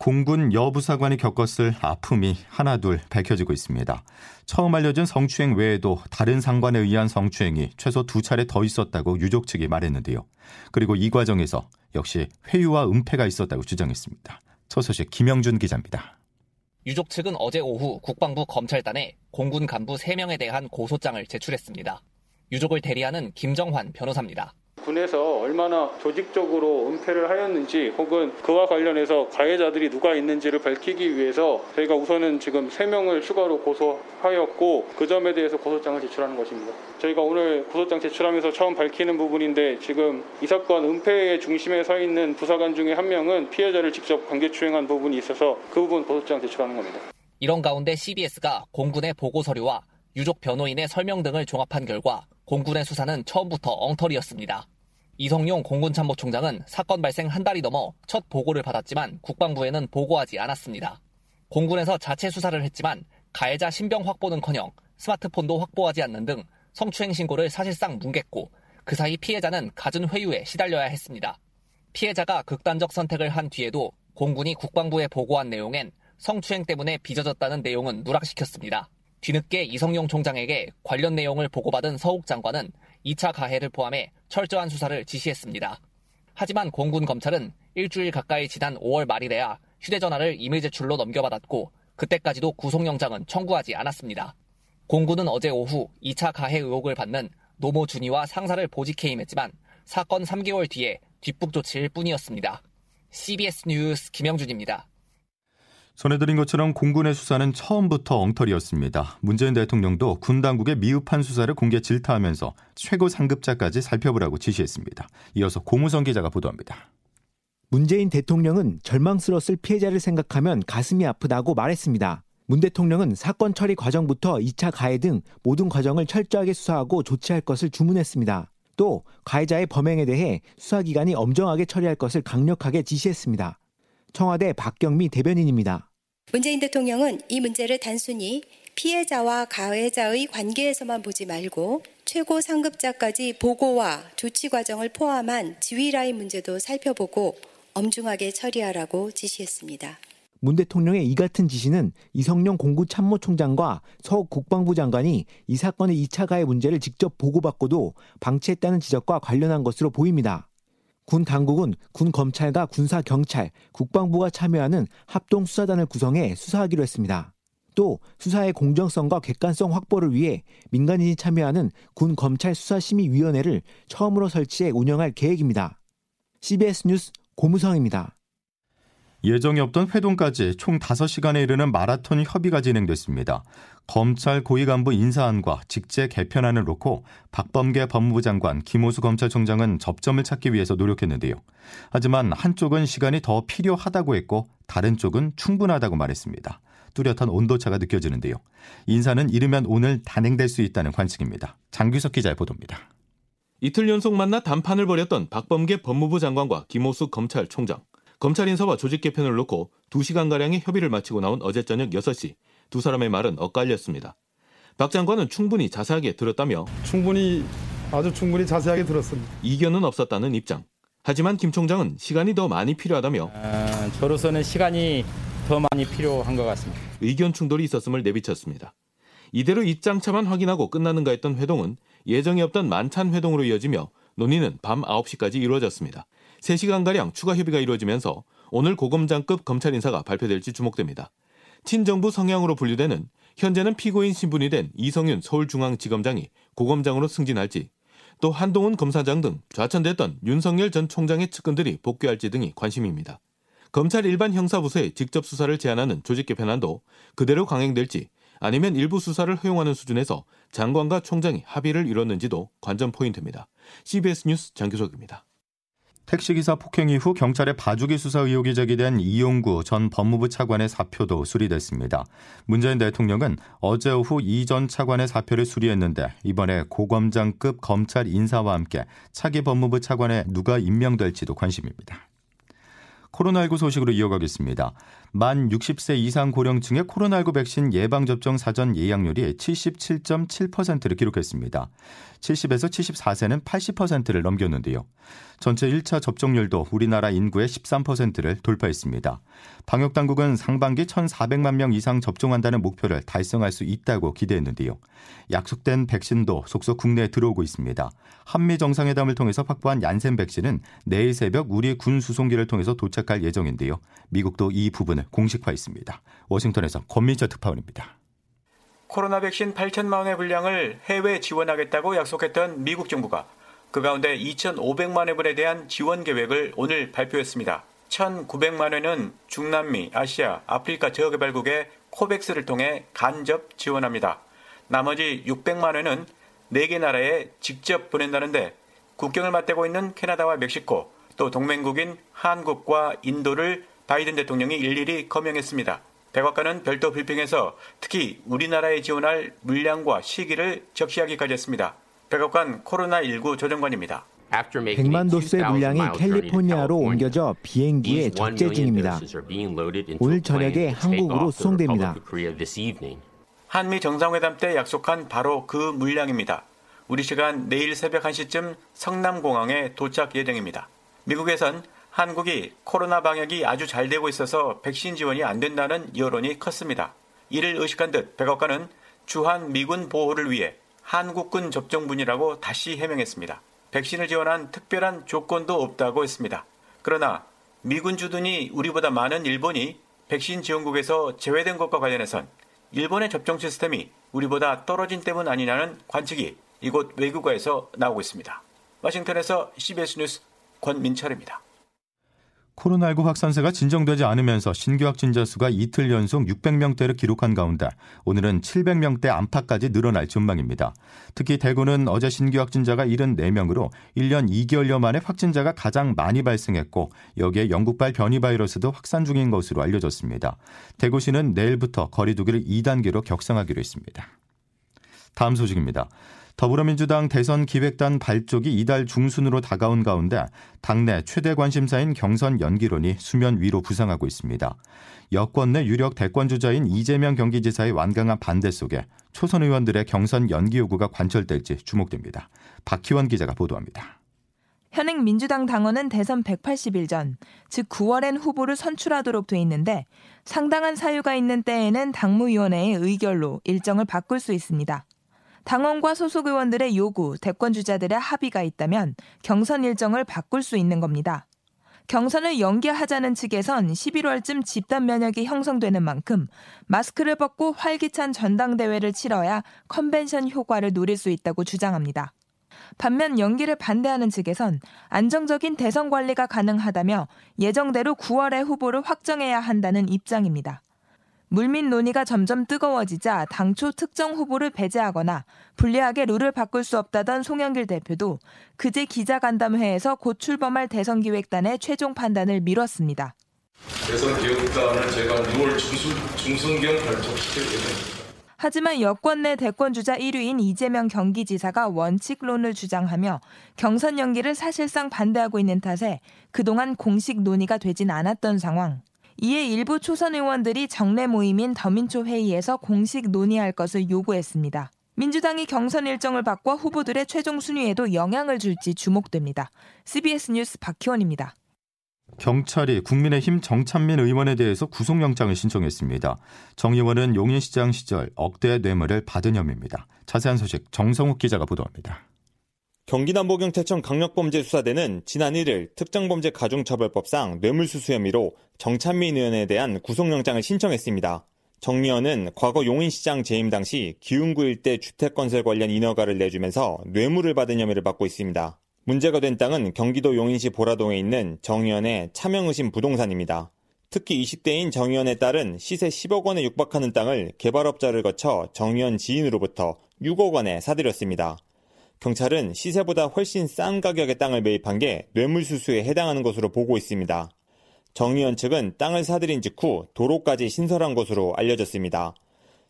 공군 여부사관이 겪었을 아픔이 하나둘 밝혀지고 있습니다. 처음 알려진 성추행 외에도 다른 상관에 의한 성추행이 최소 두 차례 더 있었다고 유족 측이 말했는데요. 그리고 이 과정에서 역시 회유와 은폐가 있었다고 주장했습니다. 첫 소식 김영준 기자입니다. 유족 측은 어제 오후 국방부 검찰단에 공군 간부 3명에 대한 고소장을 제출했습니다. 유족을 대리하는 김정환 변호사입니다. 군에서 얼마나 조직적으로 은폐를 하였는지 혹은 그와 관련해서 가해자들이 누가 있는지를 밝히기 위해서 저희가 우선은 지금 3명을 추가로 고소하였고 그 점에 대해서 고소장을 제출하는 것입니다. 저희가 오늘 고소장 제출하면서 처음 밝히는 부분인데 지금 이 사건 은폐의 중심에 서 있는 부사관 중에 한 명은 피해자를 직접 관계추행한 부분이 있어서 그 부분 고소장 제출하는 겁니다. 이런 가운데 CBS가 공군의 보고 서류와 유족 변호인의 설명 등을 종합한 결과 공군의 수사는 처음부터 엉터리였습니다. 이성용 공군참모총장은 사건 발생 한 달이 넘어 첫 보고를 받았지만 국방부에는 보고하지 않았습니다. 공군에서 자체 수사를 했지만 가해자 신병 확보는커녕 스마트폰도 확보하지 않는 등 성추행 신고를 사실상 뭉갰고 그 사이 피해자는 갖은 회유에 시달려야 했습니다. 피해자가 극단적 선택을 한 뒤에도 공군이 국방부에 보고한 내용엔 성추행 때문에 빚어졌다는 내용은 누락시켰습니다. 뒤늦게 이성용 총장에게 관련 내용을 보고받은 서욱 장관은 2차 가해를 포함해 철저한 수사를 지시했습니다. 하지만 공군 검찰은 일주일 가까이 지난 5월 말이래야 휴대전화를 이메일 제출로 넘겨받았고 그때까지도 구속영장은 청구하지 않았습니다. 공군은 어제 오후 2차 가해 의혹을 받는 노모 준이와 상사를 보직해 임했지만 사건 3개월 뒤에 뒷북 조치일 뿐이었습니다. CBS 뉴스 김영준입니다. 전해드린 것처럼 공군의 수사는 처음부터 엉터리였습니다. 문재인 대통령도 군 당국의 미흡한 수사를 공개 질타하면서 최고 상급자까지 살펴보라고 지시했습니다. 이어서 고무성 기자가 보도합니다. 문재인 대통령은 절망스러웠을 피해자를 생각하면 가슴이 아프다고 말했습니다. 문 대통령은 사건 처리 과정부터 2차 가해 등 모든 과정을 철저하게 수사하고 조치할 것을 주문했습니다. 또 가해자의 범행에 대해 수사기관이 엄정하게 처리할 것을 강력하게 지시했습니다. 청와대 박경미 대변인입니다. 문재인 대통령은 이 문제를 단순히 피해자와 가해자의 관계에서만 보지 말고 최고 상급자까지 보고와 조치 과정을 포함한 지휘라인 문제도 살펴보고 엄중하게 처리하라고 지시했습니다. 문 대통령의 이 같은 지시는 이성용 공구 참모총장과 서욱 국방부 장관이 이 사건의 2차 가해 문제를 직접 보고받고도 방치했다는 지적과 관련한 것으로 보입니다. 군 당국은 군 검찰과 군사 경찰, 국방부가 참여하는 합동 수사단을 구성해 수사하기로 했습니다. 또 수사의 공정성과 객관성 확보를 위해 민간인이 참여하는 군 검찰 수사심의위원회를 처음으로 설치해 운영할 계획입니다. CBS 뉴스 고무성입니다. 예정이 없던 회동까지 총 5시간에 이르는 마라톤 협의가 진행됐습니다. 검찰 고위 간부 인사안과 직제 개편안을 놓고 박범계 법무부 장관, 김호수 검찰총장은 접점을 찾기 위해서 노력했는데요. 하지만 한쪽은 시간이 더 필요하다고 했고 다른 쪽은 충분하다고 말했습니다. 뚜렷한 온도차가 느껴지는데요. 인사는 이르면 오늘 단행될 수 있다는 관측입니다. 장규석 기자의 보도입니다. 이틀 연속 만나 담판을 벌였던 박범계 법무부 장관과 김호수 검찰총장. 검찰 인사와 조직 개편을 놓고 2시간가량의 협의를 마치고 나온 어제 저녁 6시 두 사람의 말은 엇갈렸습니다. 박 장관은 충분히 자세하게 들었다며 충분히 아주 충분히 자세하게 들었습니다. 이견은 없었다는 입장. 하지만 김 총장은 시간이 더 많이 필요하다며 아, 저로서는 시간이 더 많이 필요한 것 같습니다. 의견 충돌이 있었음을 내비쳤습니다. 이대로 입장차만 확인하고 끝나는가 했던 회동은 예정이 없던 만찬 회동으로 이어지며 논의는 밤 9시까지 이루어졌습니다. 3시간가량 추가 협의가 이루어지면서 오늘 고검장급 검찰 인사가 발표될지 주목됩니다. 친정부 성향으로 분류되는 현재는 피고인 신분이 된 이성윤 서울중앙지검장이 고검장으로 승진할지 또 한동훈 검사장 등 좌천됐던 윤석열 전 총장의 측근들이 복귀할지 등이 관심입니다. 검찰 일반 형사부서에 직접 수사를 제한하는 조직 개편안도 그대로 강행될지 아니면 일부 수사를 허용하는 수준에서 장관과 총장이 합의를 이뤘는지도 관전 포인트입니다. CBS 뉴스 장규석입니다. 택시기사 폭행 이후 경찰의 봐주기 수사 의혹이 제기된 이용구 전 법무부 차관의 사표도 수리됐습니다. 문재인 대통령은 어제 오후 이 전 차관의 사표를 수리했는데 이번에 고검장급 검찰 인사와 함께 차기 법무부 차관에 누가 임명될지도 관심입니다. 코로나19 소식으로 이어가겠습니다. 만 60세 이상 고령층의 코로나19 백신 예방접종 사전 예약률이 77.7%를 기록했습니다. 70에서 74세는 80%를 넘겼는데요. 전체 1차 접종률도 우리나라 인구의 13%를 돌파했습니다. 방역당국은 상반기 1,400만 명 이상 접종한다는 목표를 달성할 수 있다고 기대했는데요. 약속된 백신도 속속 국내에 들어오고 있습니다. 한미 정상회담을 통해서 확보한 얀센 백신은 내일 새벽 우리 군 수송기를 통해서 도착할 예정인데요. 미국도 이 부분을 공식화했습니다. 워싱턴에서 권민철 특파원입니다. 코로나 백신 8천만 원의 분량을 해외 지원하겠다고 약속했던 미국 정부가 그 가운데 2,500만 회분에 대한 지원 계획을 오늘 발표했습니다. 1,900만 회는 중남미, 아시아, 아프리카 저개발국의 코백스를 통해 간접 지원합니다. 나머지 600만 회는 4개 나라에 직접 보낸다는데 국경을 맞대고 있는 캐나다와 멕시코, 또 동맹국인 한국과 인도를 바이든 대통령이 일일이 거명했습니다. 백악관은 별도 브리핑에서 특히 우리나라에 지원할 물량과 시기를 적시하기까지 했습니다. 백악관 코로나19 조정관입니다. 100만 도스의 물량이 캘리포니아로 옮겨져 비행기에 적재 중입니다. 오늘 저녁에 한국으로 수송됩니다. 한미 정상회담 때 약속한 바로 그 물량입니다. 우리 시간 내일 새벽 1시쯤 성남공항에 도착 예정입니다. 미국에선 한국이 코로나 방역이 아주 잘 되고 있어서 백신 지원이 안 된다는 여론이 컸습니다. 이를 의식한 듯 백악관은 주한 미군 보호를 위해 한국군 접종분이라고 다시 해명했습니다. 백신을 지원한 특별한 조건도 없다고 했습니다. 그러나 미군 주둔이 우리보다 많은 일본이 백신 지원국에서 제외된 것과 관련해선 일본의 접종 시스템이 우리보다 떨어진 때문 아니냐는 관측이 이곳 외국어에서 나오고 있습니다. 워싱턴에서 CBS 뉴스 권민철입니다. 코로나19 확산세가 진정되지 않으면서 신규 확진자 수가 이틀 연속 600명대를 기록한 가운데 오늘은 700명대 안팎까지 늘어날 전망입니다. 특히 대구는 어제 신규 확진자가 74명으로 1년 2개월여 만에 확진자가 가장 많이 발생했고 여기에 영국발 변이 바이러스도 확산 중인 것으로 알려졌습니다. 대구시는 내일부터 거리두기를 2단계로 격상하기로 했습니다. 다음 소식입니다. 더불어민주당 대선 기획단 발족이 이달 중순으로 다가온 가운데 당내 최대 관심사인 경선 연기론이 수면 위로 부상하고 있습니다. 여권 내 유력 대권 주자인 이재명 경기지사의 완강한 반대 속에 초선 의원들의 경선 연기 요구가 관철될지 주목됩니다. 박희원 기자가 보도합니다. 현행 민주당 당원은 대선 180일 전, 즉 9월엔 후보를 선출하도록 돼 있는데 상당한 사유가 있는 때에는 당무위원회의 의결로 일정을 바꿀 수 있습니다. 당원과 소속 의원들의 요구, 대권 주자들의 합의가 있다면 경선 일정을 바꿀 수 있는 겁니다. 경선을 연기하자는 측에선 11월쯤 집단 면역이 형성되는 만큼 마스크를 벗고 활기찬 전당대회를 치러야 컨벤션 효과를 노릴 수 있다고 주장합니다. 반면 연기를 반대하는 측에선 안정적인 대선 관리가 가능하다며 예정대로 9월에 후보를 확정해야 한다는 입장입니다. 물밑 논의가 점점 뜨거워지자 당초 특정 후보를 배제하거나 불리하게 룰을 바꿀 수 없다던 송영길 대표도 그제 기자간담회에서 곧 출범할 대선기획단의 최종 판단을 미뤘습니다. 대선기획단을 제가 6월 중순, 중순경 발족시킬 예정입니다. 하지만 여권 내 대권 주자 1위인 이재명 경기지사가 원칙론을 주장하며 경선 연기를 사실상 반대하고 있는 탓에 그동안 공식 논의가 되진 않았던 상황. 이에 일부 초선 의원들이 정례 모임인 더민초 회의에서 공식 논의할 것을 요구했습니다. 민주당이 경선 일정을 바꿔 후보들의 최종 순위에도 영향을 줄지 주목됩니다. CBS 뉴스 박희원입니다. 경찰이 국민의힘 정찬민 의원에 대해서 구속영장을 신청했습니다. 정 의원은 용인시장 시절 억대 뇌물을 받은 혐의입니다. 자세한 소식 정성욱 기자가 보도합니다. 경기남부경찰청 강력범죄수사대는 지난 1일 특정범죄 가중처벌법상 뇌물수수 혐의로 정찬민 의원에 대한 구속영장을 신청했습니다. 정 의원은 과거 용인시장 재임 당시 기흥구 일대 주택건설 관련 인허가를 내주면서 뇌물을 받은 혐의를 받고 있습니다. 문제가 된 땅은 경기도 용인시 보라동에 있는 정 의원의 차명의심 부동산입니다. 특히 20대인 정 의원의 딸은 시세 10억 원에 육박하는 땅을 개발업자를 거쳐 정 의원 지인으로부터 6억 원에 사들였습니다. 경찰은 시세보다 훨씬 싼 가격의 땅을 매입한 게 뇌물수수에 해당하는 것으로 보고 있습니다. 정 의원 측은 땅을 사들인 직후 도로까지 신설한 것으로 알려졌습니다.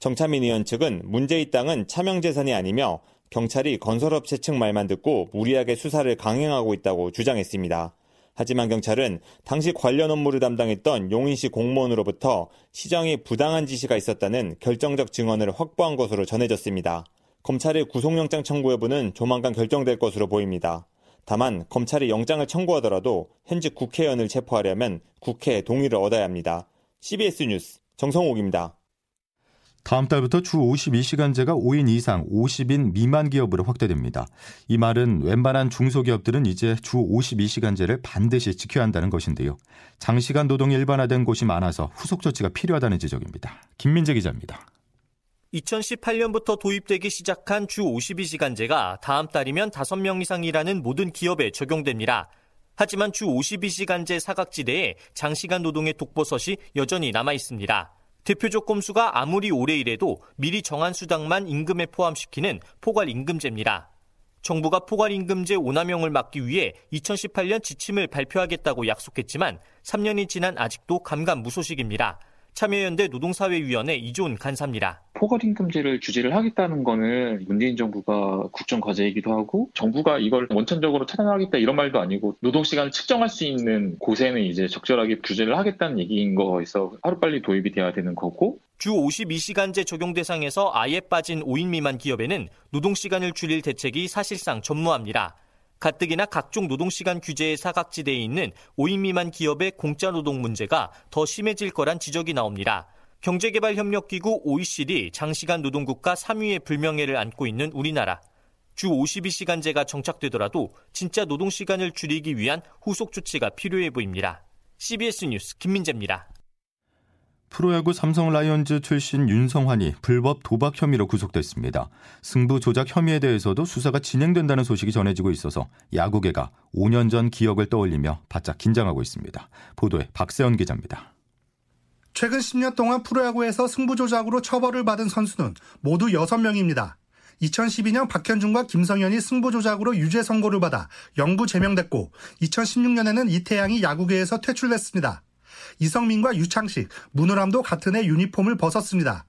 정차민 의원 측은 문제의 땅은 차명재산이 아니며 경찰이 건설업체 측 말만 듣고 무리하게 수사를 강행하고 있다고 주장했습니다. 하지만 경찰은 당시 관련 업무를 담당했던 용인시 공무원으로부터 시정이 부당한 지시가 있었다는 결정적 증언을 확보한 것으로 전해졌습니다. 검찰의 구속영장 청구 여부는 조만간 결정될 것으로 보입니다. 다만 검찰이 영장을 청구하더라도 현직 국회의원을 체포하려면 국회 동의를 얻어야 합니다. CBS 뉴스 정성옥입니다. 다음 달부터 주 52시간제가 5인 이상 50인 미만 기업으로 확대됩니다. 이 말은 웬만한 중소기업들은 이제 주 52시간제를 반드시 지켜야 한다는 것인데요. 장시간 노동이 일반화된 곳이 많아서 후속 조치가 필요하다는 지적입니다. 김민재 기자입니다. 2018년부터 도입되기 시작한 주 52시간제가 다음 달이면 5명 이상 일하는 모든 기업에 적용됩니다. 하지만 주 52시간제 사각지대에 장시간 노동의 독보섯이 여전히 남아 있습니다. 대표적 꼼수가 아무리 오래 일해도 미리 정한 수당만 임금에 포함시키는 포괄임금제입니다. 정부가 포괄임금제 오남용을 막기 위해 2018년 지침을 발표하겠다고 약속했지만 3년이 지난 아직도 감감 무소식입니다. 참여연대 노동사회위원회 이존 간사입니다. 포괄임 금제를 규제를 하겠다는 거는 문재인 정부가 국정 과제이기도 하고 정부가 이걸 원천적으로 차단하겠다 이런 말도 아니고 노동 시간을 측정할 수 있는 곳에는 이제 적절하게 규제를 하겠다는 얘기인 거에서 하루빨리 도입이 돼야 되는 거고 주 52시간제 적용 대상에서 아예 빠진 5인 미만 기업에는 노동 시간을 줄일 대책이 사실상 전무합니다. 가뜩이나 각종 노동시간 규제의 사각지대에 있는 5인 미만 기업의 공짜 노동 문제가 더 심해질 거란 지적이 나옵니다. 경제개발협력기구 OECD 장시간 노동국가 3위의 불명예를 안고 있는 우리나라. 주 52시간제가 정착되더라도 진짜 노동시간을 줄이기 위한 후속 조치가 필요해 보입니다. CBS 뉴스 김민재입니다. 프로야구 삼성 라이온즈 출신 윤성환이 불법 도박 혐의로 구속됐습니다. 승부 조작 혐의에 대해서도 수사가 진행된다는 소식이 전해지고 있어서 야구계가 5년 전 기억을 떠올리며 바짝 긴장하고 있습니다. 보도에 박세원 기자입니다. 최근 10년 동안 프로야구에서 승부 조작으로 처벌을 받은 선수는 모두 6명입니다. 2012년 박현준과 김성현이 승부 조작으로 유죄 선고를 받아 영구 제명됐고 2016년에는 이태양이 야구계에서 퇴출됐습니다. 이성민과 유창식, 문우람도 같은 해 유니폼을 벗었습니다.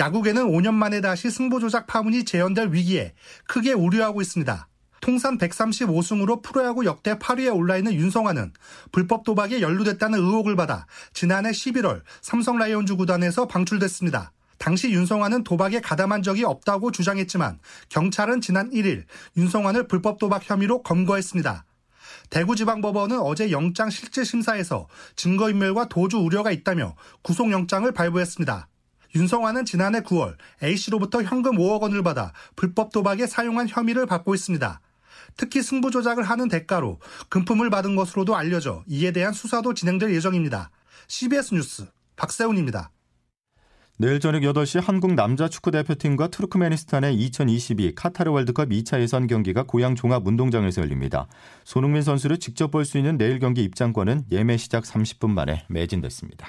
야구계는 5년 만에 다시 승부 조작 파문이 재현될 위기에 크게 우려하고 있습니다. 통산 135승으로 프로야구 역대 8위에 올라있는 윤성환은 불법 도박에 연루됐다는 의혹을 받아 지난해 11월 삼성 라이온즈 구단에서 방출됐습니다. 당시 윤성환은 도박에 가담한 적이 없다고 주장했지만 경찰은 지난 1일 윤성환을 불법 도박 혐의로 검거했습니다. 대구지방법원은 어제 영장 실질 심사에서 증거인멸과 도주 우려가 있다며 구속영장을 발부했습니다. 윤성환은 지난해 9월 A씨로부터 현금 5억 원을 받아 불법 도박에 사용한 혐의를 받고 있습니다. 특히 승부 조작을 하는 대가로 금품을 받은 것으로도 알려져 이에 대한 수사도 진행될 예정입니다. CBS 뉴스 박세훈입니다. 내일 저녁 8시 한국 남자 축구 대표팀과 투르크메니스탄의 2022 카타르 월드컵 2차 예선 경기가 고양 종합 운동장에서 열립니다. 손흥민 선수를 직접 볼 수 있는 내일 경기 입장권은 예매 시작 30분 만에 매진됐습니다.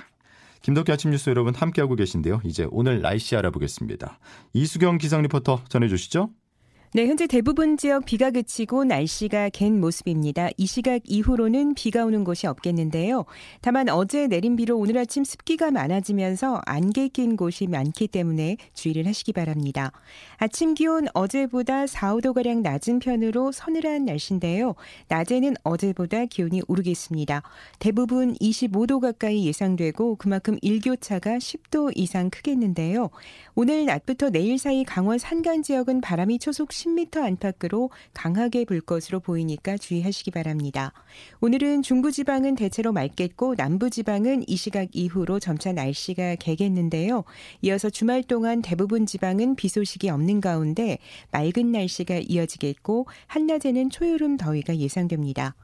김덕기 아침 뉴스 여러분 함께하고 계신데요. 이제 오늘 날씨 알아보겠습니다. 이수경 기상 리포터 전해주시죠. 네, 현재 대부분 지역 비가 그치고 날씨가 갠 모습입니다. 이 시각 이후로는 비가 오는 곳이 없겠는데요. 다만 어제 내린 비로 오늘 아침 습기가 많아지면서 안개 낀 곳이 많기 때문에 주의를 하시기 바랍니다. 아침 기온 어제보다 4, 5도가량 낮은 편으로 서늘한 날씨인데요. 낮에는 어제보다 기온이 오르겠습니다. 대부분 25도 가까이 예상되고 그만큼 일교차가 10도 이상 크겠는데요. 오늘 낮부터 내일 사이 강원 산간 지역은 바람이 초속 10m 안팎으로 강하게 불 것으로 보이니까 주의하시기 바랍니다. 오늘은 중부지방은 대체로 맑겠고 남부지방은 이 시각 이후로 점차 날씨가 개겠는데요. 이어서 주말 동안 대부분 지방은 비 소식이 없는 가운데 맑은 날씨가 이어지겠고 한낮에는 초여름 더위가 예상됩니다.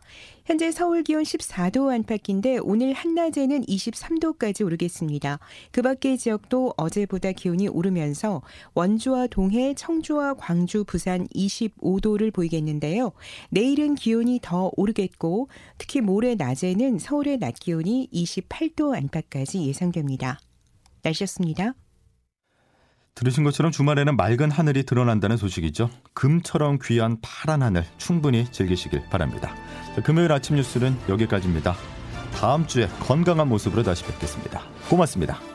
현재 서울 기온 14도 안팎인데 오늘 한낮에는 23도까지 오르겠습니다. 그 밖의 지역도 어제보다 기온이 오르면서 원주와 동해, 청주와 광주, 부산 25도를 보이겠는데요. 내일은 기온이 더 오르겠고 특히 모레 낮에는 서울의 낮 기온이 28도 안팎까지 예상됩니다. 날씨였습니다. 들으신 것처럼 주말에는 맑은 하늘이 드러난다는 소식이죠. 금처럼 귀한 파란 하늘 충분히 즐기시길 바랍니다. 금요일 아침 뉴스는 여기까지입니다. 다음 주에 건강한 모습으로 다시 뵙겠습니다. 고맙습니다.